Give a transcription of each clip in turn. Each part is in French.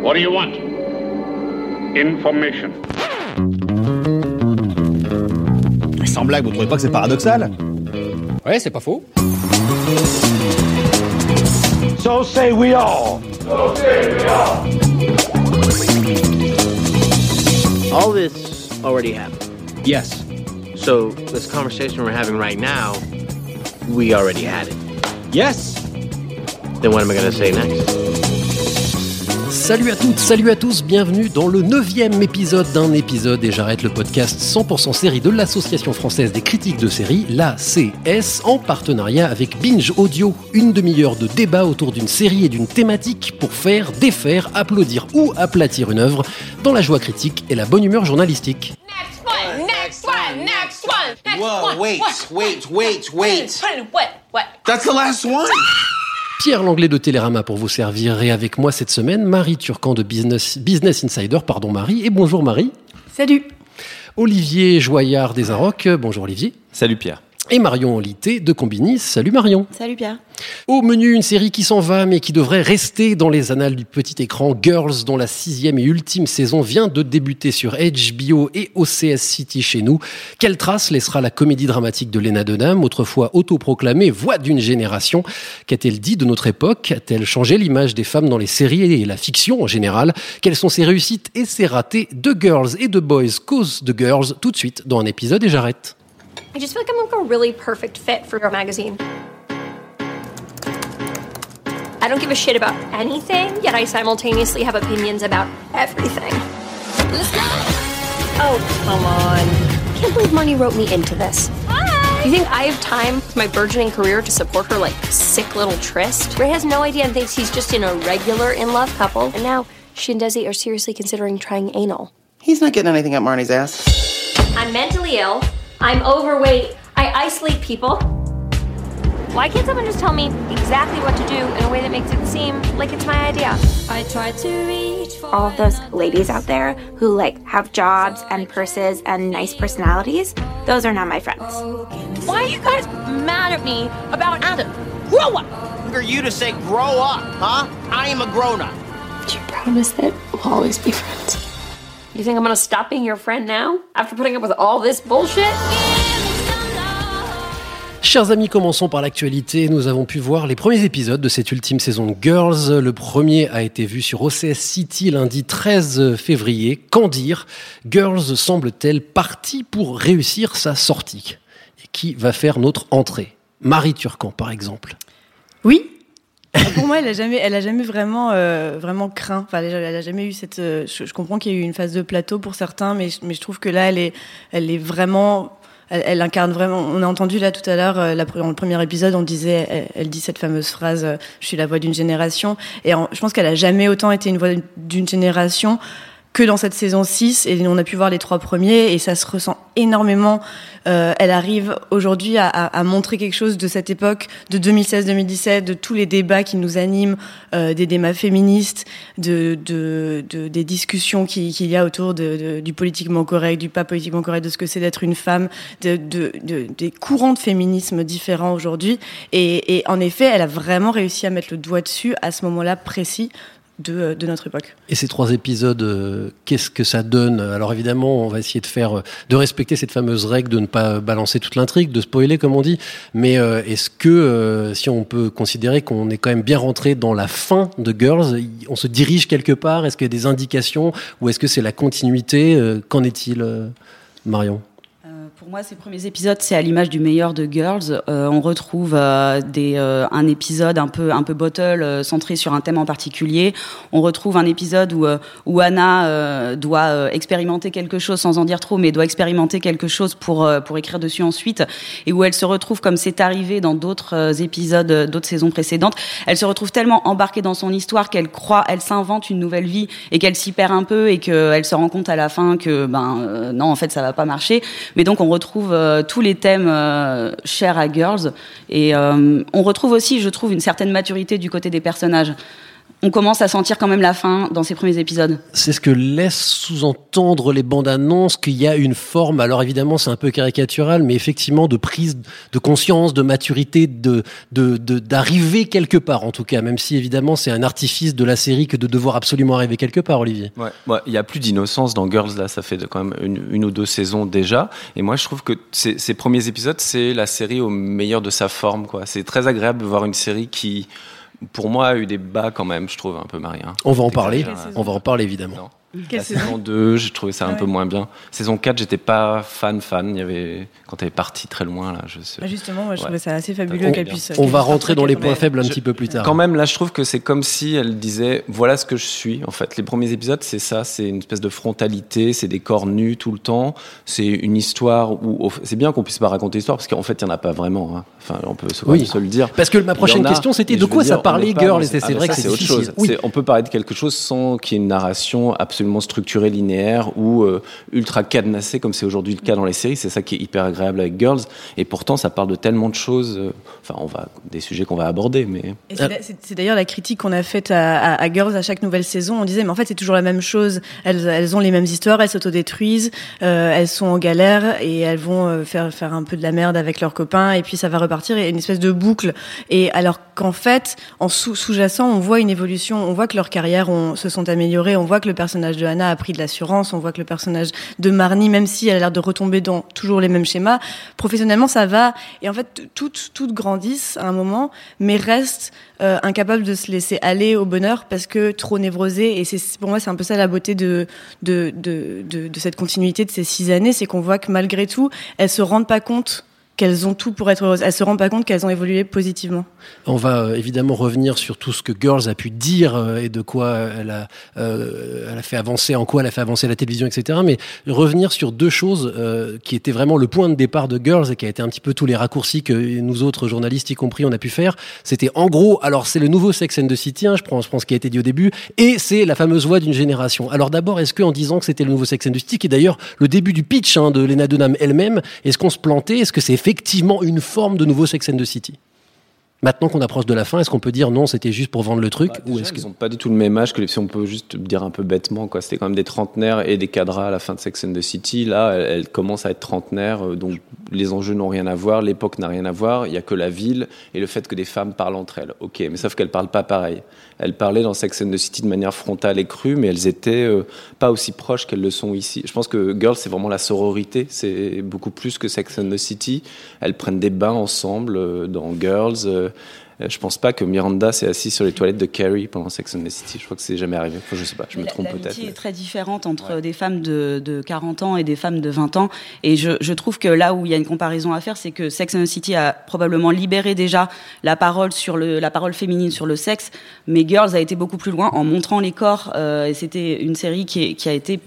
What do you want? Information. Sans blague, vous trouvez pas que c'est paradoxal Ouais, c'est pas faux. So say we all. All this already happened. Yes. So this conversation we're having right now, we already had it. Yes. Then what am I gonna say next? Salut à toutes, salut à tous, bienvenue dans le neuvième épisode d'un épisode et j'arrête le podcast 100% série de l'Association française des critiques de séries, l'ACS, en partenariat avec Binge Audio. Une demi-heure de débat autour d'une série et d'une thématique pour faire, défaire, applaudir ou aplatir une œuvre dans la joie critique et la bonne humeur journalistique. Next one, next one, next one, next Whoa, one. wait, wait, wait, wait. What? What? That's the last one. Pierre Langlais de Télérama pour vous servir et avec moi cette semaine Marie Turcan de Business, Business Insider, pardon Marie, et bonjour Marie. Salut Olivier Joyard des Inrocks, bonjour Olivier. Salut Pierre. Et Marion Olité de Combinis, salut Marion. Salut Pierre Au menu, une série qui s'en va, mais qui devrait rester dans les annales du petit écran. Girls, dont la sixième et ultime saison vient de débuter sur HBO et OCS City chez nous. Quelle trace laissera la comédie dramatique de Lena Dunham, autrefois autoproclamée voix d'une génération Qu'a-t-elle dit de notre époque? A-t-elle changé l'image des femmes dans les séries et la fiction en général? Quelles sont ses réussites et ses ratés de Girls et de Boys? Cause de Girls Tout de suite dans un épisode et j'arrête. I just feel like I'm like a really perfect fit for your magazine. I don't give a shit about anything, yet I simultaneously have opinions about everything. Let's go. Oh, come on. I can't believe Money wrote me into this. Do you think I have time with my burgeoning career to support her like sick little tryst? Ray has no idea and thinks he's just in a regular in love couple. And now she and Desi are seriously considering trying anal. He's not getting anything up Marnie's ass. I'm mentally ill. I'm overweight. I isolate people. Why can't someone just tell me exactly what to do in a way that makes it seem like it's my idea? I try to reach for all of those ladies out there who like have jobs and purses and nice personalities, those are not my friends. Why are you guys mad at me about Adam? Grow up! For you to say grow up, huh? I am a grown up. But you promise that we'll always be friends. You think I'm gonna stop being your friend now? After putting up with all this bullshit? Chers amis, commençons par l'actualité. Nous avons pu voir les premiers épisodes de cette ultime saison de Girls. Le premier a été vu sur OCS City lundi 13 février. Qu'en dire? Girls semble-t-elle partie pour réussir sa sortie? Et qui va faire notre entrée? Marie Turcan, par exemple. Oui pour moi, elle a jamais, elle a jamais vraiment, euh, vraiment craint. Enfin, elle a, jamais eu cette. euh, je, comprends qu'il y a eu une phase de plateau pour certains, mais, mais je trouve que là, elle est, elle est vraiment. Elle, elle incarne vraiment. On a entendu là tout à l'heure, euh, dans le premier épisode, on disait, elle, elle dit cette fameuse phrase euh, "Je suis la voix d'une génération". Et en- je pense qu'elle a jamais autant été une voix d'une génération que dans cette saison 6 et on a pu voir les trois premiers et ça se ressent énormément. Euh, elle arrive aujourd'hui à, montrer quelque chose de cette époque de 2016-2017, de tous les débats qui nous animent, euh, des débats féministes, de, de, de- des discussions qui- qu'il y a autour du politiquement correct, du pas politiquement correct, de ce que c'est d'être une femme, de, de- de- des courants de féminisme différents aujourd'hui. Et en effet, elle a vraiment réussi à mettre le doigt dessus à ce moment-là précis de, de notre époque. Et ces trois épisodes, euh, qu'est-ce que ça donne? Alors évidemment, on va essayer de faire, euh, de respecter cette fameuse règle de ne pas balancer toute l'intrigue, de spoiler comme on dit. Mais euh, est-ce que, euh, si on peut considérer qu'on est quand même bien rentré dans la fin de Girls, on se dirige quelque part? Est-ce qu'il y a des indications? Ou est-ce que c'est la continuité? Euh, Qu'en est-il, euh, Marion? Moi, ces premiers épisodes, c'est à l'image du meilleur de Girls. Euh, on retrouve euh, des, euh, un épisode un peu, un peu bottle, euh, centré sur un thème en particulier. On retrouve un épisode où, euh, où Anna euh, doit expérimenter quelque chose, sans en dire trop, mais doit expérimenter quelque chose pour, pour écrire dessus ensuite, et où elle se retrouve, comme c'est arrivé dans d'autres épisodes, d'autres saisons précédentes, elle se retrouve tellement embarquée dans son histoire qu'elle croit, elle s'invente une nouvelle vie, et qu'elle s'y perd un peu, et qu'elle se rend compte à la fin que, ben, non, en fait, ça va pas marcher. Mais donc, on retrouve euh, tous les thèmes euh, chers à Girls. Et euh, on retrouve aussi, je trouve, une certaine maturité du côté des personnages. On commence à sentir quand même la fin dans ces premiers épisodes. C'est ce que laissent sous-entendre les bandes annonces qu'il y a une forme. Alors évidemment, c'est un peu caricatural, mais effectivement de prise de conscience, de maturité, de d'arriver de, quelque part. En tout cas, même si évidemment c'est un artifice de la série que de devoir absolument arriver quelque part, Olivier. Ouais, il y a plus d'innocence dans Girls là. Ça fait quand même une, ou deux saisons déjà. Et moi, je trouve que ces, ces premiers épisodes, c'est la série au meilleur de sa forme. Quoi. C'est très agréable de voir une série qui pour moi, a eu des bas quand même, je trouve, un peu Marie. On va en parler, on va en parler évidemment. La saison 2, j'ai trouvé ça un peu moins bien. Saison 4, j'étais pas fan fan. Il y avait quand elle est partie très loin là, je sais. Bah, justement, je trouvais ça assez fabuleux qu'elle puisse. On va rentrer dans les points faibles un petit peu plus tard. Quand même, là, je trouve que c'est comme si elle disait voilà ce que je suis. En fait, les premiers épisodes, c'est ça, c'est une espèce de frontalité, c'est des corps nus tout le temps, c'est une histoire où c'est bien qu'on puisse pas raconter l'histoire parce qu'en fait, il y en a pas vraiment. Hein. Enfin, on peut se, oui. se, le dire. Parce que ma prochaine question, c'était de quoi ça parlait, Girl, c'est ah, vrai que c'est autre chose. On peut parler de quelque chose sans qu'il y ait une narration absolument structurée linéaire ou euh, ultra cadenassée comme c'est aujourd'hui le cas dans les séries. C'est ça qui est hyper agréable avec Girls. Et pourtant, ça parle de tellement de choses. Euh, enfin, on va des sujets qu'on va aborder, mais. C'est d'ailleurs la critique qu'on a faite à, à, Girls à chaque nouvelle saison. On disait, mais en fait, c'est toujours la même chose. Elles, elles ont les mêmes histoires, elles s'autodétruisent, euh, elles sont en galère et elles vont faire faire un peu de la merde avec leurs copains et puis ça va repartir et une espèce de boucle. Et alors qu'en fait, en sous-jacent, on voit une évolution, on voit que leurs carrières ont, se sont améliorées, on voit que le personnage de Hannah a pris de l'assurance, on voit que le personnage de Marnie, même si elle a l'air de retomber dans toujours les mêmes schémas, professionnellement ça va. Et en fait, toutes, toutes grandissent à un moment, mais restent euh, incapables de se laisser aller au bonheur parce que trop névrosées. Et c'est pour moi, c'est un peu ça la beauté de de, de, de, de cette continuité de ces six années, c'est qu'on voit que malgré tout, elles se rendent pas compte qu'elles ont tout pour être heureuses. Elles se rendent pas compte qu'elles ont évolué positivement. On va euh, évidemment revenir sur tout ce que Girls a pu dire euh, et de quoi elle a, euh, elle a fait avancer, en quoi elle a fait avancer la télévision, etc. Mais revenir sur deux choses qui étaient vraiment le point de départ de Girls et qui a été un petit peu tous les raccourcis que nous autres journalistes y compris on a pu faire. C'était en gros, alors c'est le nouveau Sex and the City, hein, je prends, je prends ce qui a été dit au début, et c'est la fameuse voix d'une génération. Alors d'abord, est-ce qu'en disant que c'était le nouveau Sex and the City, qui est d'ailleurs le début du pitch hein, de Lena Dunham elle-même, est-ce qu'on se plantait? Est-ce que c'est effectivement une forme de nouveau Sex and the City Maintenant qu'on approche de la fin, est-ce qu'on peut dire non, c'était juste pour vendre le truc bah, ou est-ce qu'ils n'ont pas du tout le même âge que si on peut juste dire un peu bêtement quoi. C'était quand même des trentenaires et des cadras à la fin de Sex and the City. Là, elle, commence à être trentenaire, euh, donc les enjeux n'ont rien à voir, l'époque n'a rien à voir. Il y a que la ville et le fait que des femmes parlent entre elles. Ok, mais sauf qu'elles parlent pas pareil. Elles parlaient dans Sex and the City de manière frontale et crue, mais elles étaient euh, pas aussi proches qu'elles le sont ici. Je pense que Girls, c'est vraiment la sororité. C'est beaucoup plus que Sex and the City. Elles prennent des bains ensemble euh, dans Girls. Euh, euh, je pense pas que Miranda s'est assise sur les toilettes de Carrie pendant Sex and the City. Je crois que c'est jamais arrivé. Enfin, je sais pas, je me trompe peut-être. La est très différente entre des femmes de, de, 40 ans et des femmes de 20 ans. Et je, je trouve que là où il y a une comparaison à faire, c'est que Sex and the City a probablement libéré déjà la parole sur le, la parole féminine sur le sexe, mais Girls a été beaucoup plus loin en montrant les corps. Euh, et c'était une série qui, qui a été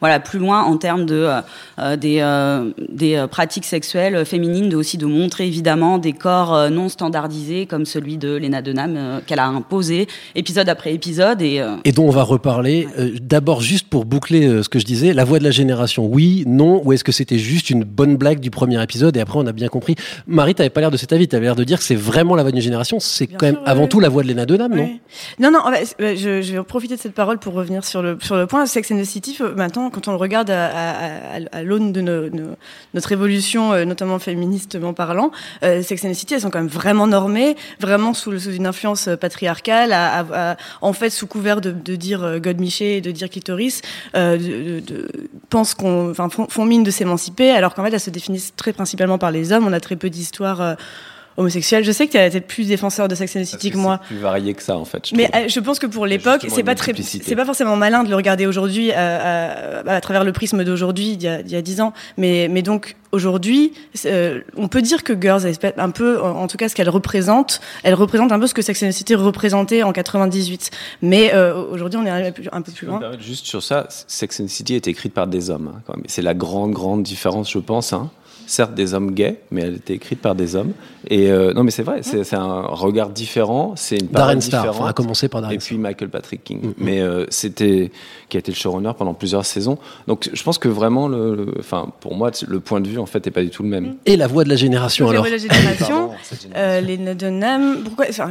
voilà plus loin en termes de euh, euh, des, euh, des pratiques sexuelles féminines, de aussi de montrer évidemment des corps non standardisés comme celui de Lena Dunham qu'elle a imposé épisode après épisode et et dont on va reparler. D'abord juste pour boucler ce que je disais, la voix de la génération, oui, non, ou est-ce que c'était juste une bonne blague du premier épisode et après on a bien compris. Marie, t'avais pas l'air de cet avis, t'avais l'air de dire que c'est vraiment la voix d'une génération, c'est quand même avant tout la voix de Lena Dunham, non? Non, non, je, je, vais profiter de cette parole pour revenir sur le sur le point. Sex and the City, maintenant quand on le regarde à, l'aune de notre évolution, euh, notamment féministement parlant, euh, Sex and the City, elles sont quand même vraiment normées, vraiment sous, une influence patriarcale, en fait sous couvert de, dire euh, God Miché et de dire clitoris, pensent qu'on, font, mine de s'émanciper, alors qu'en fait elles se définissent très principalement par les hommes. On a très peu d'histoires homosexuel. Je sais que tu es peut-être plus défenseur de Sex and the City que, moi. C'est plus varié que ça en fait. Je mais euh, je pense que pour l'époque, c'est pas très, c'est pas forcément malin de le regarder aujourd'hui euh, euh, à, travers le prisme d'aujourd'hui, il y a, 10 ans. Mais, mais donc aujourd'hui, on peut dire que Girls, un peu, en, tout cas, ce qu'elle représente, elle représente un peu ce que Sex and the City représentait en 98. Mais aujourd'hui, on est un peu, un peu plus loin. Juste sur ça, Sex and the City est écrite par des hommes. Hein, c'est la grande, grande différence, je pense. Hein. Certes des hommes gays, mais elle était écrite par des hommes. Et euh, non, mais c'est vrai, c'est un regard différent, c'est une Darren parole Star, différente. enfin, à commencer par Darren Et puis Michael Patrick King, mais euh, c'était qui a été le showrunner pendant plusieurs saisons. Donc je pense que vraiment, le, le- enfin pour moi, le point de vue en fait est pas du tout le même. Et la voix de la génération la alors voix de la génération, euh, les Nadenham, pourquoi enfin,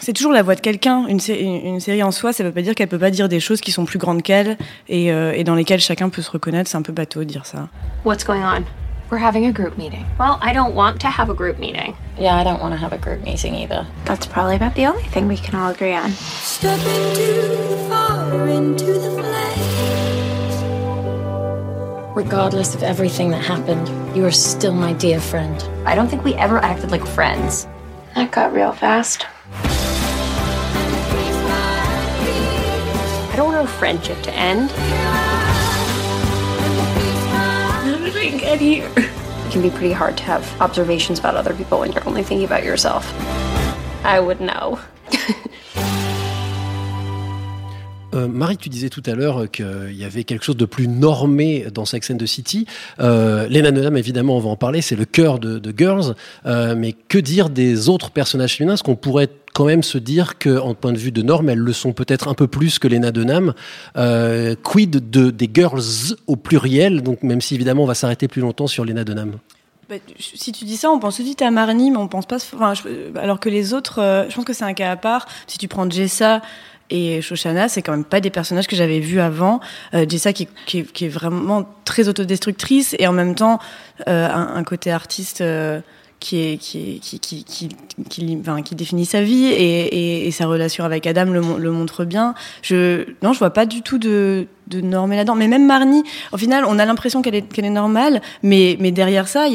C'est toujours la voix de quelqu'un. Une, sé- une, une série en soi, ça veut pas dire qu'elle peut pas dire des choses qui sont plus grandes qu'elle et, euh, et dans lesquelles chacun peut se reconnaître. C'est un peu bateau de dire ça. What's going on? We're having a group meeting. Well, I don't want to have a group meeting. Yeah, I don't want to have a group meeting either. That's probably about the only thing we can all agree on. Step into the fire, into the flames. Regardless of everything that happened, you are still my dear friend. I don't think we ever acted like friends. That got real fast. I don't want our friendship to end. Did I get here? It can be pretty hard to have observations about other people when you're only thinking about yourself. I would know. Euh, Marie, tu disais tout à l'heure qu'il y avait quelque chose de plus normé dans Sex and the City. Euh, Lena Dunham, évidemment, on va en parler, c'est le cœur de, Girls. Euh, mais que dire des autres personnages féminins? Est-ce qu'on pourrait quand même se dire que, en point de vue de normes, elles le sont peut-être un peu plus que Lena Dunham? Euh, quid de, des girls au pluriel? Donc, même si évidemment, on va s'arrêter plus longtemps sur Lena Dunham. Bah, si tu dis ça, on pense tout de suite à Marnie, mais on pense pas. Alors que les autres, je pense que c'est un cas à part. Si tu prends Jessa et Shoshana, c'est quand même pas des personnages que j'avais vus avant. Euh, Jessa qui, est- vraiment très autodestructrice et en même temps euh, un, côté artiste. qui, définit sa vie et, sa relation avec Adam le, mon- le montre bien. Non, je vois pas du tout de, de normé là-dedans. Mais même Marnie, au final, on a l'impression qu'elle est, normale, mais, derrière ça,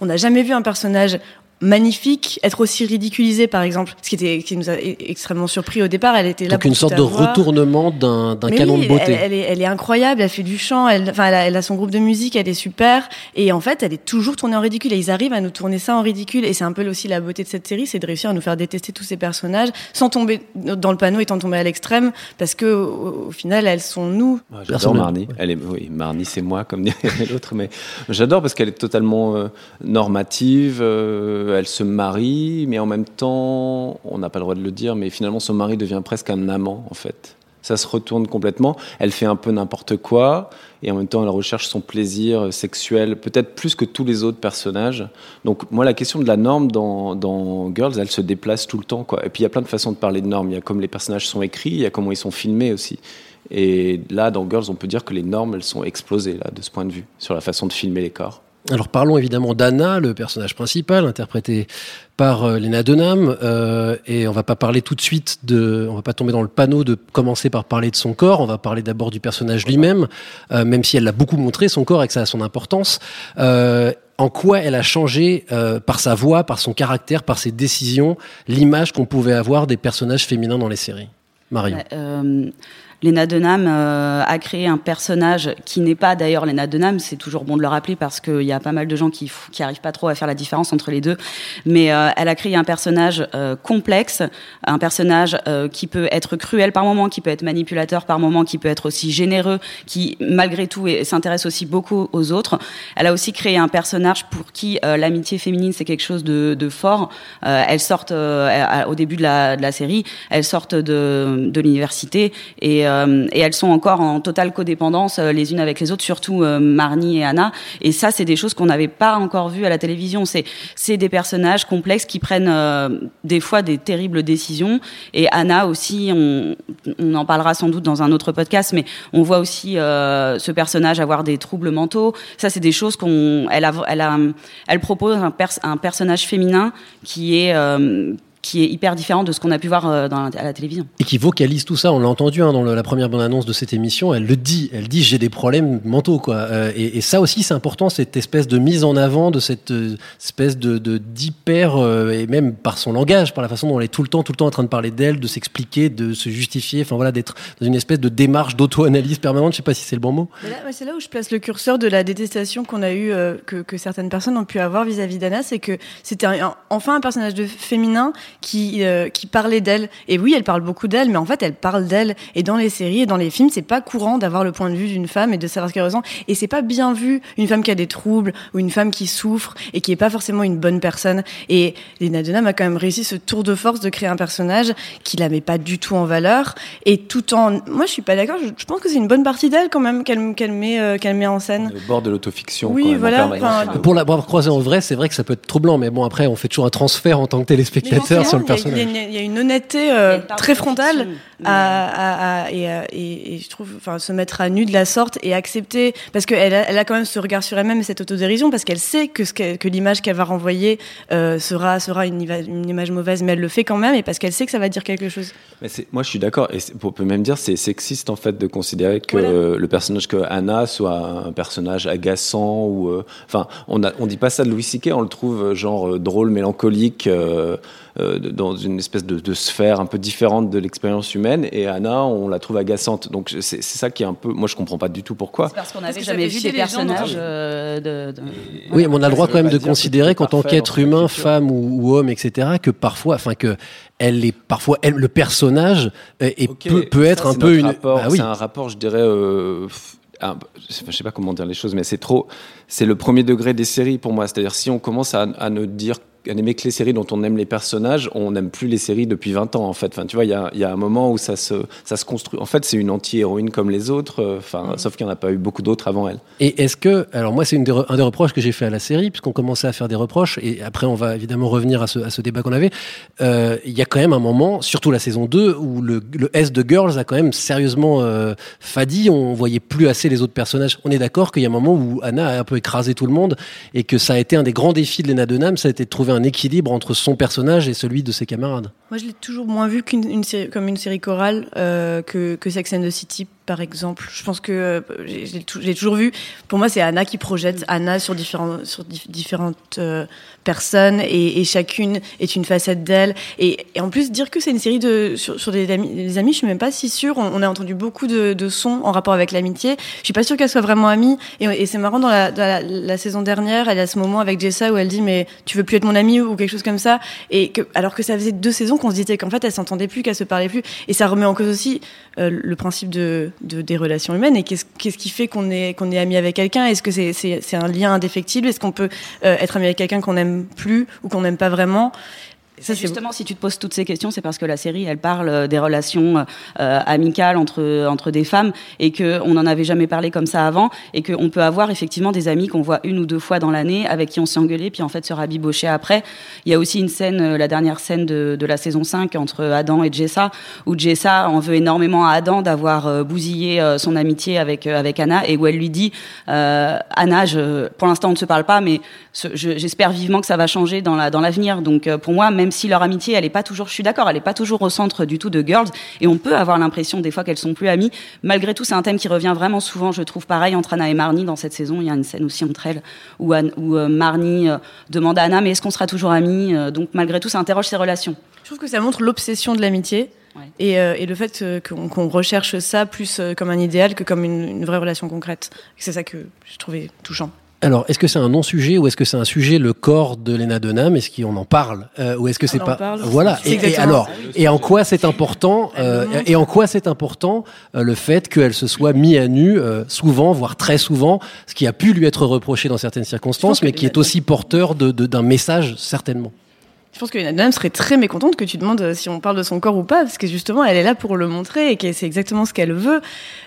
on n'a jamais vu un personnage magnifique être aussi ridiculisé par exemple ce qui était qui nous a e- extrêmement surpris au départ elle était là Donc, pour une sorte de avoir. retournement d'un canon oui, de beauté. Elle, elle est, elle est incroyable, elle fait du chant, elle, enfin, elle a, elle a son groupe de musique, elle est super. Et en fait, elle est toujours tournée en ridicule. Et ils arrivent à nous tourner ça en ridicule. Et c'est un peu aussi la beauté de cette série, c'est de réussir à nous faire détester tous ces personnages sans tomber dans le panneau et sans tomber à l'extrême. Parce que au, au final, elles sont nous. Ah, J'adore. Marnie. Elle est, oui, Marnie, c'est moi, comme dirait l'autre, mais j'adore parce qu'elle est totalement euh, normative. euh, elle se marie, mais en même temps, on n'a pas le droit de le dire, mais finalement, son mari devient presque un amant, en fait. Ça se retourne complètement. Elle fait un peu n'importe quoi, et en même temps, elle recherche son plaisir sexuel, peut-être plus que tous les autres personnages. Donc, moi, la question de la norme dans, dans Girls, elle se déplace tout le temps, quoi. Et puis, il y a plein de façons de parler de normes. Il y a comme les personnages sont écrits, il y a comment ils sont filmés aussi. Et là, dans Girls, on peut dire que les normes, elles sont explosées, là, de ce point de vue, sur la façon de filmer les corps. Alors parlons évidemment d'Anna, le personnage principal, interprété par euh, Lena Dunham, euh, et on va pas parler tout de suite de, on va pas tomber dans le panneau de commencer par parler de son corps. On va parler d'abord du personnage lui-même, euh, même si elle l'a beaucoup montré son corps et que ça a son importance. Euh, en quoi elle a changé euh, par sa voix, par son caractère, par ses décisions, l'image qu'on pouvait avoir des personnages féminins dans les séries? Marion. Euh, Lena Dunham euh, a créé un personnage qui n'est pas d'ailleurs Lena Dunham, c'est toujours bon de le rappeler parce qu'il y a pas mal de gens qui qui arrivent pas trop à faire la différence entre les deux. Mais euh, elle a créé un personnage euh, complexe, un personnage euh, qui peut être cruel par moment, qui peut être manipulateur par moment, qui peut être aussi généreux, qui malgré tout s'intéresse aussi beaucoup aux autres. Elle a aussi créé un personnage pour qui euh, l'amitié féminine c'est quelque chose de, de fort. Euh, elles sortent au début de la, de la série, elles sortent de, de l'université et, euh, et elles sont encore en totale codépendance euh, les unes avec les autres, surtout euh, Marnie et Anna. Et ça, c'est des choses qu'on n'avait pas encore vues à la télévision. C'est des personnages complexes qui prennent des fois des terribles décisions. Et Anna aussi, on, en parlera sans doute dans un autre podcast, mais on voit aussi ce personnage avoir des troubles mentaux. Ça, c'est des choses qu'on, elle propose un, pers- un personnage féminin qui est qui est hyper différent de ce qu'on a pu voir euh, dans la, à la télévision. Et qui vocalise tout ça, on l'a entendu hein, dans le- la première bande-annonce de cette émission, elle le dit, elle dit j'ai des problèmes mentaux quoi. Euh, et, et ça aussi c'est important, cette espèce de mise en avant de cette euh, espèce de de- d'hyper euh, et même par son langage, par la façon dont elle est tout le temps, tout le temps en train de parler d'elle, de s'expliquer, de se justifier, enfin voilà, d'être dans une espèce de démarche d'auto-analyse permanente. Je sais pas si c'est le bon mot. C'est là où je place le curseur de la détestation qu'on a eu, euh, que, que certaines personnes ont pu avoir vis-à-vis d'Anna, c'est que c'était enfin un personnage de féminin qui euh, qui parlait d'elle. Et oui, elle parle beaucoup d'elle, mais en fait, elle parle d'elle. Et dans les séries et dans les films, c'est pas courant d'avoir le point de vue d'une femme et de savoir ce qu'elle ressent. Et c'est pas bien vu une femme qui a des troubles ou une femme qui souffre et qui est pas forcément une bonne personne. Et Lena Dunham a quand même réussi ce tour de force de créer un personnage qui la met pas du tout en valeur et tout en. Moi, je suis pas d'accord. Je, je pense que c'est une bonne partie d'elle quand même qu'elle met euh, qu'elle met en scène. Au bord de l'autofiction. Oui, quand même, en voilà, enfin, Pour l'avoir croisé en vrai, c'est vrai que ça peut être troublant, mais bon, après, on fait toujours un transfert en tant que téléspectateur sur le Il y a- personnage. Il y, a une- il y a une honnêteté euh, très frontale à, à- à- et, à- et- et je trouve, enfin, se mettre à nu de la sorte et accepter, parce qu'elle a, elle a quand même ce regard sur elle-même et cette autodérision, parce qu'elle sait que, ce qu'elle- que l'image qu'elle va renvoyer euh, sera, sera une, image mauvaise, mais elle le fait quand même et parce qu'elle sait que ça va dire quelque chose. Mais moi, je suis d'accord. Et on peut même dire c'est sexiste en fait de considérer que Voilà. euh, le personnage que Anna soit un personnage agaçant ou. euh, Enfin, on a, on dit pas ça de Louis C.K. On le trouve euh, genre euh, drôle, mélancolique, euh, euh, dans une espèce de, de sphère un peu différente de l'expérience humaine. Et Anna, on la trouve agaçante. Donc c'est c'est ça qui est un peu. Moi, je comprends pas du tout pourquoi. C'est parce qu'on n'avait jamais vu des personnages euh, de, de- Oui, mais on a le droit quand même de considérer qu'en tant qu'être humain, femme ou, ou homme, etc., que parfois, enfin que elle est parfois elle, le personnage est, Ok, peut, peut ça, être un peu une. rapport, Bah oui. C'est un rapport, je dirais. euh, un- je sais pas comment dire les choses, mais c'est trop. C'est le premier degré des séries pour moi. C'est-à-dire si on commence à, à ne dire à n'aimer que les séries dont on aime les personnages, on n'aime plus les séries depuis 20 ans en fait. Enfin, tu vois, il y a, il y a un moment où ça se, ça se construit. En fait, c'est une anti-héroïne comme les autres, euh, enfin, sauf qu'il n'y en a pas eu beaucoup d'autres avant elle. Et est-ce que, alors moi c'est une des re- un des reproches que j'ai fait à la série, puisqu'on commençait à faire des reproches, et après on va évidemment revenir à ce, à ce débat qu'on avait, euh, il y a quand même un moment, surtout la saison 2, où le, le S de Girls a quand même sérieusement euh, fadi, on voyait plus assez les autres personnages. On est d'accord qu'il y a un moment où Anna a un peu écrasé tout le monde, et que ça a été un des grands défis de Lena Dunham, ça a été de trouver un équilibre entre son personnage et celui de ses camarades. Moi, je l'ai toujours moins vu qu'une une série, comme une série chorale euh, que, que Sex and the City, par exemple. Je pense que euh, j'ai j'ai tou- j'ai toujours vu. Pour moi, c'est Anna qui projette Anna sur, différents, sur dif- différentes euh, personnes et, et chacune est une facette d'elle. Et, et en plus, dire que c'est une série de sur, sur des, amis, des amis, je suis même pas si sûre. On, on a entendu beaucoup de, de sons en rapport avec l'amitié. Je suis pas sûre qu'elle soit vraiment amie. Et, et c'est marrant dans, la, dans la, la saison dernière, elle a ce moment avec Jessa où elle dit mais tu veux plus être mon amie ou quelque chose comme ça. Et que alors que ça faisait deux saisons qu'on se disait qu'en fait elle s'entendait plus, qu'elle se parlait plus. Et ça remet en cause aussi euh, le principe de, de des relations humaines. Et qu'est-ce qu'est-ce qui fait qu'on est qu'on est ami avec quelqu'un? Est-ce que c'est c'est un lien indéfectible? Est-ce qu'on peut euh, être ami avec quelqu'un qu'on n'aime plus ou qu'on n'aime pas vraiment? Ça, justement, si tu te poses toutes ces questions, c'est parce que la série, elle parle euh, des relations euh, amicales entre entre des femmes et que on n'en avait jamais parlé comme ça avant et qu'on peut avoir effectivement des amis qu'on voit une ou deux fois dans l'année avec qui on s'est engueulé puis en fait se rabibocher après. Il y a aussi une scène, euh, la dernière scène de, de la saison 5 entre Adam et Jessa où Jessa en veut énormément à Adam d'avoir euh, bousillé euh, son amitié avec avec Anna et où elle lui dit euh, Anna, je, pour l'instant on ne se parle pas mais je- j'espère vivement que ça va changer dans la dans l'avenir. Donc pour moi, même si leur amitié, elle est pas toujours, je suis d'accord, elle est pas toujours au centre du tout de Girls, et on peut avoir l'impression des fois qu'elles sont plus amies. Malgré tout, c'est un thème qui revient vraiment souvent, je trouve, pareil entre Anna et Marnie dans cette saison. Il y a une scène aussi entre elles où, Anne- où euh, Marnie euh, demande à Anna, mais est-ce qu'on sera toujours amis Euh, Donc malgré tout, ça interroge ses relations. Je trouve que ça montre l'obsession de l'amitié. Et, euh, et le fait qu'on recherche ça plus comme un idéal que comme une, une vraie relation concrète. C'est ça que je trouvais touchant. Alors, est-ce que c'est un non-sujet ou est-ce que c'est un sujet, le corps de Lena Dunham Est-ce qu'on en parle euh, Ou est-ce que c'est pas parle. Voilà. Et, alors, ça. et en quoi c'est important euh, Et en quoi c'est important euh, le fait qu'elle se soit mise à nu souvent, voire très souvent, ce qui a pu lui être reproché dans certaines circonstances, mais qui est aussi porteur de- de- d'un message certainement. Je pense que Lena Dunham serait très mécontente que tu demandes si on parle de son corps ou pas, parce que justement, elle est là pour le montrer et que c'est exactement ce qu'elle veut.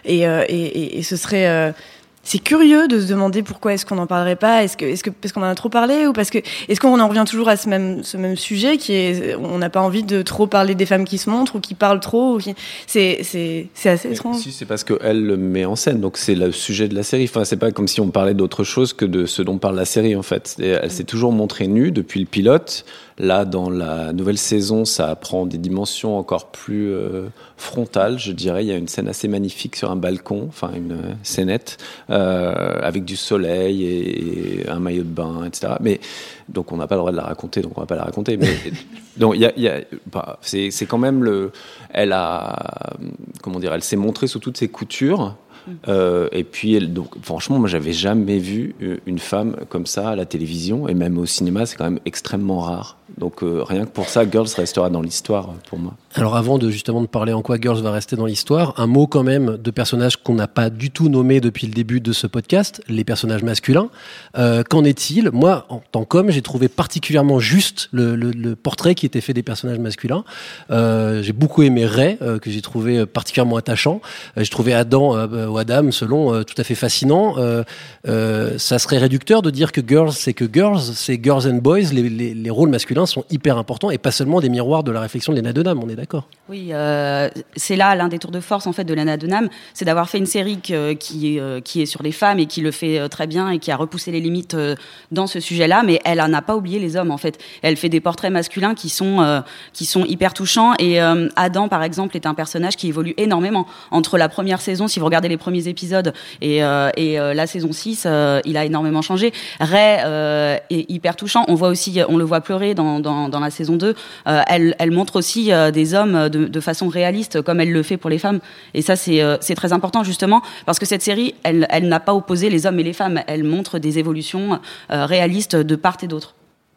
Et, et- et ce serait. C'est curieux de se demander pourquoi est-ce qu'on n'en parlerait pas Est-ce que, est-ce que parce qu'on en a trop parlé ou parce que est-ce qu'on en revient toujours à ce même ce même sujet qui est on n'a pas envie de trop parler des femmes qui se montrent ou qui parlent trop qui... c'est c'est c'est assez étrange. Si, c'est parce qu'elle le met en scène, donc c'est le sujet de la série. Enfin, c'est pas comme si on parlait d'autre chose que de ce dont parle la série, en fait. Et elle s'est toujours montrée nue depuis le pilote. Là, dans la nouvelle saison, ça prend des dimensions encore plus euh, frontales, je dirais. Il y a une scène assez magnifique sur un balcon, enfin une euh, scénette, euh, avec du soleil et, et un maillot de bain, etc. Mais donc on n'a pas le droit de la raconter, donc on va pas la raconter. Mais donc il y a, il y a- bah, c'est c'est quand même le, elle a, comment dire, elle s'est montrée sous toutes ses coutures. Euh, et puis, donc, franchement, moi, j'avais jamais vu euh, une femme comme ça à la télévision et même au cinéma, c'est quand même extrêmement rare. Donc euh, rien que pour ça, Girls restera dans l'histoire pour moi. Alors avant de justement de parler en quoi Girls va rester dans l'histoire, un mot quand même de personnages qu'on n'a pas du tout nommés depuis le début de ce podcast, les personnages masculins. Qu'en est-il? Moi, en tant qu'homme, j'ai trouvé particulièrement juste le, le, portrait qui était fait des personnages masculins. J'ai beaucoup aimé Ray, que j'ai trouvé particulièrement attachant. J'ai trouvé Adam Adam, selon, tout à fait fascinant. ça serait réducteur de dire que Girls, c'est que Girls, c'est Girls and Boys. Les, les, les rôles masculins sont hyper importants et pas seulement des miroirs de la réflexion de Lena Dunham, on est d'accord? Oui, euh, c'est là l'un des tours de force en fait de Lena Dunham, c'est d'avoir fait une série qui, euh, qui est sur les femmes et qui le fait euh, très bien et qui a repoussé les limites euh, dans ce sujet-là, mais elle n'a pas oublié les hommes en fait. Elle fait des portraits masculins qui sont, euh, qui sont hyper touchants et euh, Adam par exemple est un personnage qui évolue énormément entre la première saison, si vous regardez les premiers épisodes et, et la saison 6, il a énormément changé. Ray est hyper touchant, on voit aussi, on le voit pleurer dans, dans, dans la saison 2, elle, elle montre aussi des hommes de, de, façon réaliste, comme elle le fait pour les femmes. Et ça, c'est euh, très important, justement, parce que cette série, elle, elle n'a pas opposé les hommes et les femmes. Elle montre des évolutions euh, réalistes de part et d'autre.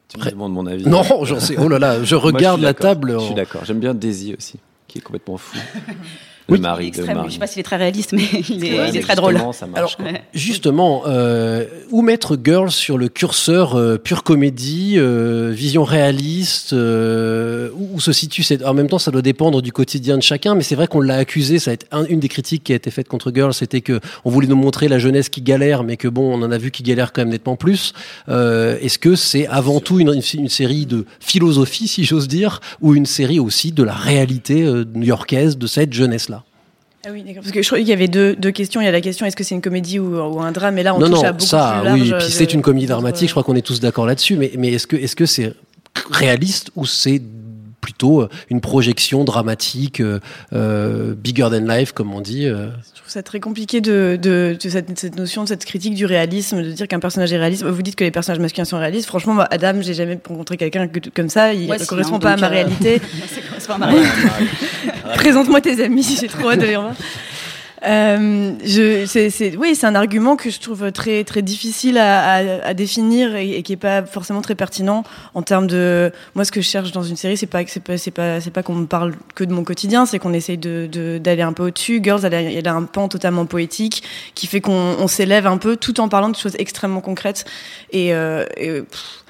Tu me demandes mon avis. Non, j'en sais. Oh là là, je regarde Moi, la table. Je suis d'accord. J'aime bien Daisy aussi, qui est complètement fou. Le mari de. Marie. Je sais pas s'il est très réaliste, mais il est, Ouais, il est mais très drôle. justement, ça marche, Alors, quoi. Justement, euh, où mettre Girls sur le curseur euh, pure comédie, euh, vision réaliste euh, Où où se situe cette... En même temps, ça doit dépendre du quotidien de chacun, mais c'est vrai qu'on l'a accusé. Ça a été un- une des critiques qui a été faite contre Girls, c'était que on voulait nous montrer la jeunesse qui galère, mais que bon, on en a vu qui galère quand même nettement plus. Euh, Est-ce que c'est avant tout une, une- une série de philosophie, si j'ose dire, ou une série aussi de la réalité euh, new-yorkaise de cette jeunesse-là? Ah oui, d'accord. Parce que je crois qu'il y avait deux, deux questions. Il y a la question est-ce que c'est une comédie ou, ou un drame? Et là, on non, touche non, à beaucoup ça, plus large. oui. Puis de- c'est une comédie dramatique. Je crois qu'on est tous d'accord là-dessus. Mais, mais est-ce que, est-ce que c'est réaliste ou c'est plutôt euh, une projection dramatique, euh, euh, bigger than life, comme on dit. Je trouve ça très compliqué de, de, de cette, cette notion, de cette critique du réalisme, de dire qu'un personnage est réaliste. Vous dites que les personnages masculins sont réalistes. Franchement, moi, Adam, j'ai jamais rencontré quelqu'un que- comme ça. Il ne correspond hein, pas euh, à ma réalité. Présente-moi tes amis, j'ai trop hâte de les revoir. Euh, je, c'est, c'est, oui, c'est un argument que je trouve très très difficile à, à, à définir et, qui est pas forcément très pertinent en termes de. Moi, ce que je cherche dans une série, c'est pas c'est pas c'est pas pas qu'on me parle que de mon quotidien, c'est qu'on essaye de, de d'aller un peu au-dessus. Girls, elle a, elle a un pan totalement poétique qui fait qu'on on s'élève un peu tout en parlant de choses extrêmement concrètes et, euh, et pff,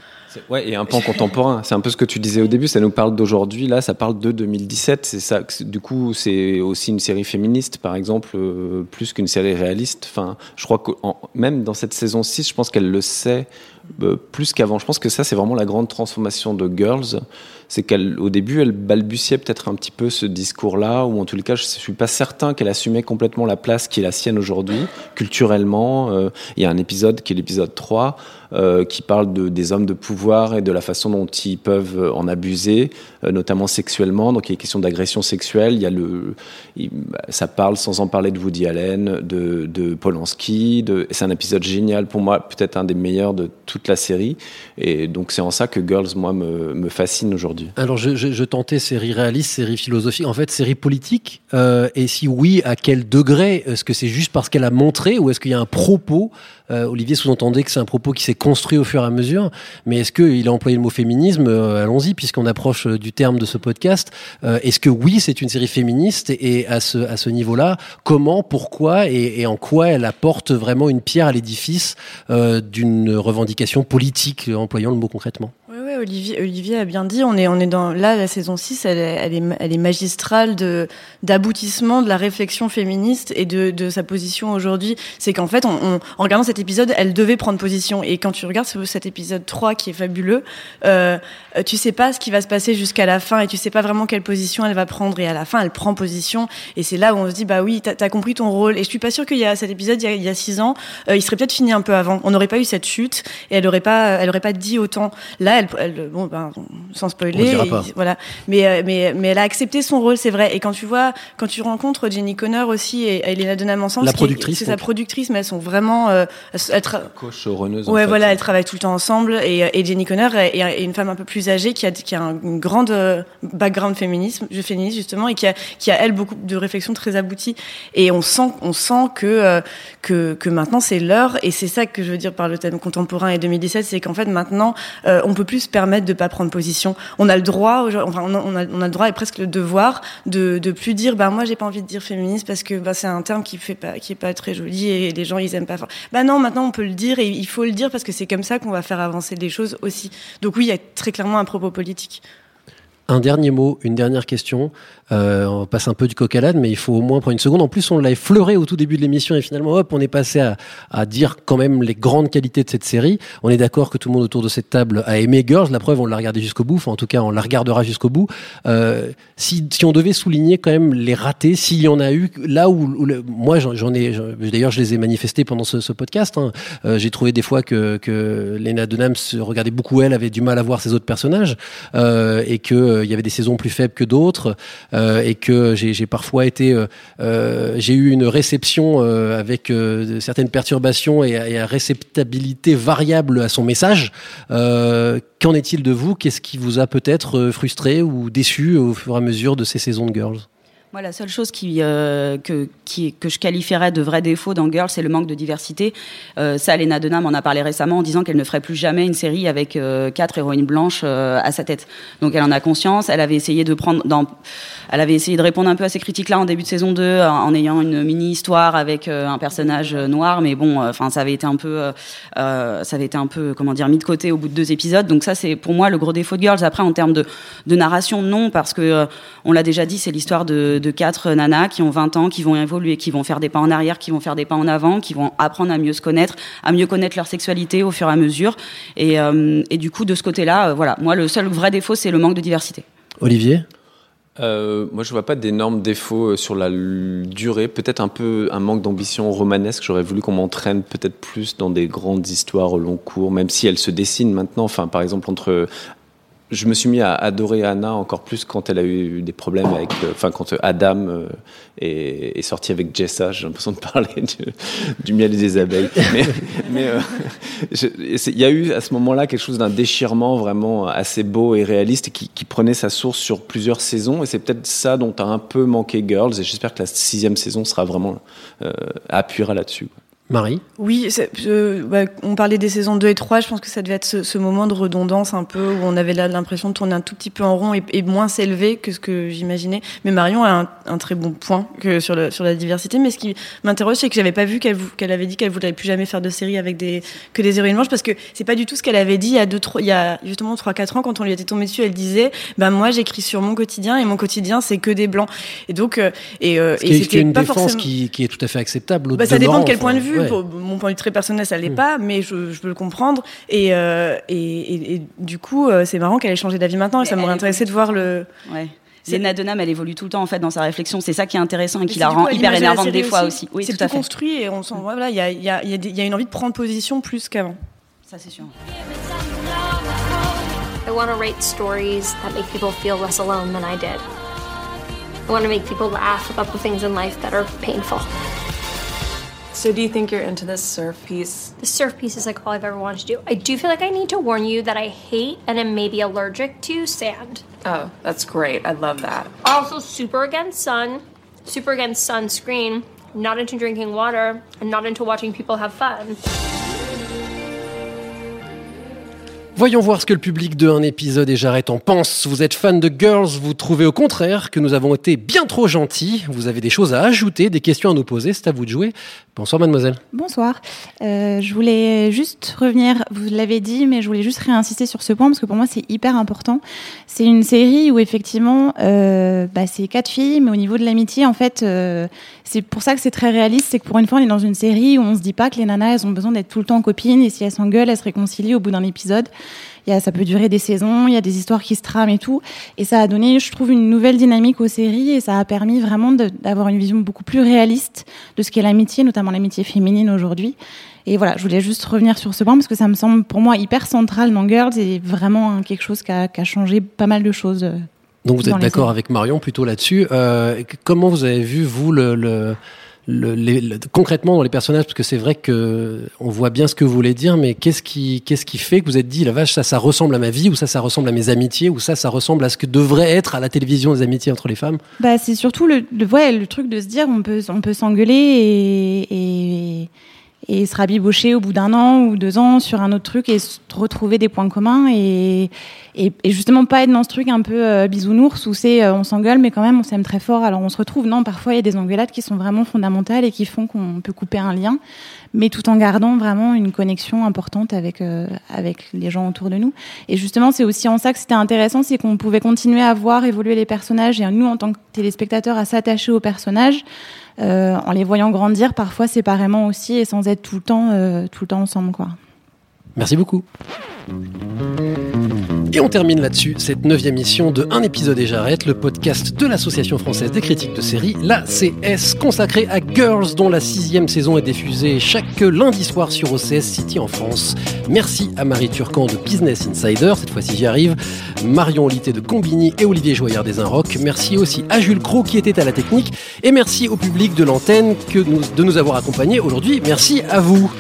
Ouais, et un pan contemporain. C'est un peu ce que tu disais au début. Ça nous parle d'aujourd'hui. Là, ça parle de 2017. C'est ça. Du coup, c'est aussi une série féministe, par exemple, euh, plus qu'une série réaliste. Enfin, je crois que en- même dans cette saison 6, je pense qu'elle le sait euh, plus qu'avant. Je pense que ça, c'est vraiment la grande transformation de Girls. C'est qu'au début, elle balbutiait peut-être un petit peu ce discours-là, ou en les cas, je suis pas certain qu'elle assumait complètement la place qui est la sienne aujourd'hui, culturellement. Euh, Il y a un épisode qui est l'épisode 3, euh, qui parle de, des hommes de pouvoir et de la façon dont ils peuvent euh, en abuser, euh, notamment sexuellement. Donc il y a question d'agression sexuelle. Il y a le, bah, ça parle sans en parler de Woody Allen, de, de Polanski. C'est un épisode génial pour moi, peut-être un des meilleurs de toute la série. Et donc c'est en ça que Girls, moi, me, me fascine aujourd'hui. Alors, je tentais série réaliste, série philosophique, en fait, série politique. Euh, et si oui, à quel degré? Est-ce que c'est juste parce qu'elle a montré ou est-ce qu'il y a un propos Euh, Olivier sous-entendait que c'est un propos qui s'est construit au fur et à mesure. Mais est-ce qu'il a employé le mot féminisme Euh, Allons-y, puisqu'on approche euh, du terme de ce podcast. Est-ce que oui, c'est une série féministe et, à ce, à ce niveau-là, comment, pourquoi et, et en quoi elle apporte vraiment une pierre à l'édifice d'une revendication politique, employant le mot concrètement? Oui, Olivier, a bien dit, on est, on est dans, là, la saison 6, elle, est- elle, est, magistrale de, d'aboutissement de la réflexion féministe et de, de sa position aujourd'hui. C'est qu'en fait, en regardant cet épisode, elle devait prendre position. Et quand tu regardes ce- cet épisode 3 qui est fabuleux, euh, tu sais pas ce qui va se passer jusqu'à la fin et tu sais pas vraiment quelle position elle va prendre. Et à la fin, elle prend position. Et c'est là où on se dit, bah oui, t'as, t'as compris ton rôle. Et je suis pas sûre qu'il y a cet épisode, il y a, il six ans, euh, il serait peut-être fini un peu avant. On n'aurait pas eu cette chute et elle aurait pas, elle pas dit autant. Là, elle, elle bon, ben, sans On spoiler, voilà. Mais, euh, mais, mais elle a accepté son rôle, c'est vrai. Et quand tu vois, quand tu rencontres Jenny Connor aussi et, Elena Dunham ensemble, c'est sa productrice, mais elles sont vraiment, euh, elles, en Ouais, fait. voilà, elles travaillent tout le temps ensemble et, et Jenny Connor est, est une femme un peu plus âgée qui a, qui a un- une grande euh, background féminisme, je féministe justement, et qui a, qui a elle beaucoup de réflexions très abouties. Et on sent, on sent que euh, que, que maintenant c'est l'heure et c'est ça que je veux dire par le thème contemporain et 2017, c'est qu'en fait maintenant euh, on peut plus se permettent de pas prendre position. On a le droit, enfin, on a, le droit et presque le devoir de, de plus dire, bah moi j'ai pas envie de dire féministe parce que bah, c'est un terme qui fait pas, qui est pas très joli et les gens ils aiment pas. Bah non, maintenant on peut le dire et il faut le dire parce que c'est comme ça qu'on va faire avancer les choses aussi. Donc oui, il y a très clairement un propos politique. Un dernier mot, une dernière question. Euh, on passe un peu du coq à l'âne, mais il faut au moins prendre une seconde. En plus, on l'a effleuré au tout début de l'émission et finalement, hop, on est passé à, à dire quand même les grandes qualités de cette série. On est d'accord que tout le monde autour de cette table a aimé Girls. La preuve, on l'a regardé jusqu'au bout. Enfin, en tout cas, on la regardera jusqu'au bout. Euh, si, si on devait souligner quand même les ratés, s'il y en a eu, là où, où moi, j'en ai, d'ailleurs, je les ai manifestés pendant ce, podcast. hein. Euh, J'ai trouvé des fois que, que Lena Dunham se regardait beaucoup elle, avait du mal à voir ses autres personnages euh, et que euh, y avait des saisons plus faibles que d'autres et que j'ai parfois été, euh, euh, j'ai eu une réception euh, avec euh, certaines perturbations et, et à réceptabilité variable à son message. Euh, Qu'en est-il de vous? Qu'est-ce qui vous a peut-être euh, frustré ou déçu au fur et à mesure de ces saisons de Girls? Moi, la seule chose qui, euh, que, qui, que je qualifierais de vrai défaut dans Girls, c'est le manque de diversité. Euh, ça, Lena Dunham en a parlé récemment en disant qu'elle ne ferait plus jamais une série avec euh, quatre héroïnes blanches euh, à sa tête. Donc, elle en a conscience. Elle avait essayé de prendre dans, elle avait essayé de répondre un peu à ces critiques-là en début de saison 2 en, ayant une mini-histoire avec euh, un personnage euh, noir, mais bon, enfin, ça avait été un peu, ça avait été un peu, comment dire, mis de côté au bout de deux épisodes. Donc ça, c'est pour moi le gros défaut de Girls. Après, en termes de, de narration, non, parce que on l'a déjà dit, c'est l'histoire de, de quatre nanas qui ont 20 ans, qui vont évoluer, qui vont faire des pas en arrière, qui vont faire des pas en avant, qui vont apprendre à mieux se connaître, à mieux connaître leur sexualité au fur et à mesure. Et, euh, et du coup, de ce côté-là, euh, voilà, moi, le seul vrai défaut, c'est le manque de diversité. Olivier? Euh, moi, je vois pas d'énormes défauts sur la durée. Peut-être un peu un manque d'ambition romanesque. J'aurais voulu qu'on m'entraîne peut-être plus dans des grandes histoires au long cours, même si elles se dessinent maintenant. Enfin, par exemple, entre. Je me suis mis à adorer Anna encore plus quand elle a eu des problèmes avec. euh, Enfin, quand euh, Adam euh, est, est sorti avec Jessa. J'ai l'impression de parler du, du miel et des abeilles. Mais, euh, je- il y a eu à ce moment-là quelque chose d'un déchirement vraiment assez beau et réaliste qui, qui prenait sa source sur plusieurs saisons. Et c'est peut-être ça dont a un peu manqué Girls. Et j'espère que la sixième saison sera vraiment appuiera là-dessus. Marie Oui, euh, bah, on parlait des saisons 2 et 3, je pense que ça devait être ce, ce moment de redondance un peu où on avait l'impression de tourner un tout petit peu en rond et, et moins s'élever que ce que j'imaginais. Mais Marion a un, un très bon point que sur, le, sur la diversité. Mais ce qui m'interroge, c'est que j'avais pas vu qu'elle avait dit qu'elle voudrait plus jamais faire de série avec des, que des héroïnes blanches parce que c'est pas du tout ce qu'elle avait dit il y a, deux, trois, il y a justement 3-4 ans quand on lui était tombé dessus. Elle disait bah, Moi, j'écris sur mon quotidien et mon quotidien, c'est que des blancs. Et donc, euh, et, euh, Ce et c'était une pas défense forcément. qui, qui est tout à fait acceptable. Bah, ça dépend de quel point de vue. Ouais. Pour mon point de vue très personnel, ça l'est pas, mais je, je peux le comprendre. Et, euh, et, et, et du coup, euh, c'est marrant qu'elle ait changé d'avis maintenant. Et ça m'aurait intéressé de voir le. Ouais. Lena Dunham, elle évolue tout le temps en fait dans sa réflexion. C'est ça qui est intéressant et qui C'est la rend coup, à hyper énervante des fois aussi. Oui, c'est tout à tout fait. construit et on sent. Voilà, il y a, il y, a, il y, a des- il y a une envie de prendre position plus qu'avant. Ça, c'est sûr. I want to write stories that make people feel less alone than I did. I want to make people laugh about the things in life that are painful. So, do you think you're into this surf piece? The surf piece is like all I've ever wanted to do. I do feel like I need to warn you that I hate and am maybe allergic to sand. Oh, that's great. I love that. Also, super against sun, super against sunscreen, not into drinking water, and not into watching people have fun. Voyons voir ce que le public de un épisode et j'arrête en pense. Vous êtes fan de Girls, vous trouvez au contraire que nous avons été bien trop gentils. Vous avez des choses à ajouter, des questions à nous poser, c'est à vous de jouer. Bonsoir mademoiselle. Bonsoir. Euh, je voulais juste revenir, vous l'avez dit, mais je voulais juste réinsister sur ce point parce que pour moi c'est hyper important. C'est une série où effectivement, euh, bah, c'est quatre filles, mais au niveau de l'amitié, en fait, euh, c'est pour ça que c'est très réaliste. C'est que pour une fois, on est dans une série où on se dit pas que les nanas, elles ont besoin d'être tout le temps copines et si elles s'engueulent, elles se réconcilient au bout d'un épisode. Il y a, ça peut durer des saisons, il y a des histoires qui se trament et tout. Et ça a donné, je trouve, une nouvelle dynamique aux séries et ça a permis vraiment d'avoir une vision beaucoup plus réaliste de ce qu'est l'amitié, notamment l'amitié féminine aujourd'hui. Et voilà, je voulais juste revenir sur ce point parce que ça me semble pour moi hyper central dans Girls et vraiment hein, quelque chose qui a, qui a changé pas mal de choses. Donc vous êtes d'accord avec Marion plutôt là-dessus. Euh, comment vous avez vu vous le, le, le- les- le- concrètement dans les personnages? Parce que c'est vrai que on voit bien ce que vous voulez dire, mais qu'est-ce qui qu'est-ce qui fait que vous êtes dit la vache ça ça ressemble à ma vie ou ça ça ressemble à mes amitiés ou ça ça ressemble à ce que devrait être à la télévision des amitiés entre les femmes? Bah, c'est surtout le, le, ouais, le truc de se dire on peut, on peut s'engueuler et, et, et se rabibocher au bout d'un an ou deux ans sur un autre truc et retrouver des points communs et, et, et justement pas être dans ce truc un peu euh, bisounours où c'est euh, on s'engueule mais quand même on s'aime très fort alors on se retrouve. Non, parfois il y a des engueulades qui sont vraiment fondamentales et qui font qu'on peut couper un lien, mais tout en gardant vraiment une connexion importante avec euh, avec les gens autour de nous. Et justement c'est aussi en ça que c'était intéressant, c'est qu'on pouvait continuer à voir évoluer les personnages et nous en tant que téléspectateurs à s'attacher aux personnages euh, en les voyant grandir parfois séparément aussi et sans être tout le temps, euh, tout le temps ensemble. Merci beaucoup. Et on termine là-dessus cette neuvième émission de Un épisode et j'arrête, le podcast de l'Association française des critiques de séries, la CS, consacrée à Girls, dont la sixième saison est diffusée chaque lundi soir sur OCS City en France. Merci à Marie Turcan de Business Insider, cette fois-ci j'y arrive, Marion Olité de Combini et Olivier Joyard des Inrocks. Merci aussi à Jules Cro qui était à la technique et merci au public de l'antenne de nous avoir accompagnés aujourd'hui. Merci à vous.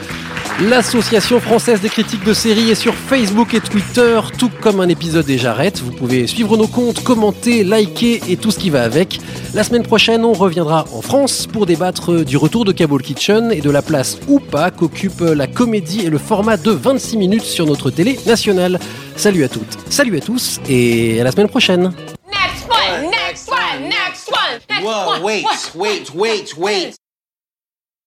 L'Association française des critiques de séries est sur Facebook et Twitter, tout comme un épisode et j'arrête. Vous pouvez suivre nos comptes, commenter, liker et tout ce qui va avec. La semaine prochaine, on reviendra en France pour débattre du retour de Cable Kitchen et de la place ou pas qu'occupe la comédie et le format de 26 minutes sur notre télé nationale. Salut à toutes, salut à tous et à la semaine prochaine. Next one, next one, next one, next Whoa, one. wait, one, wait, wait, wait.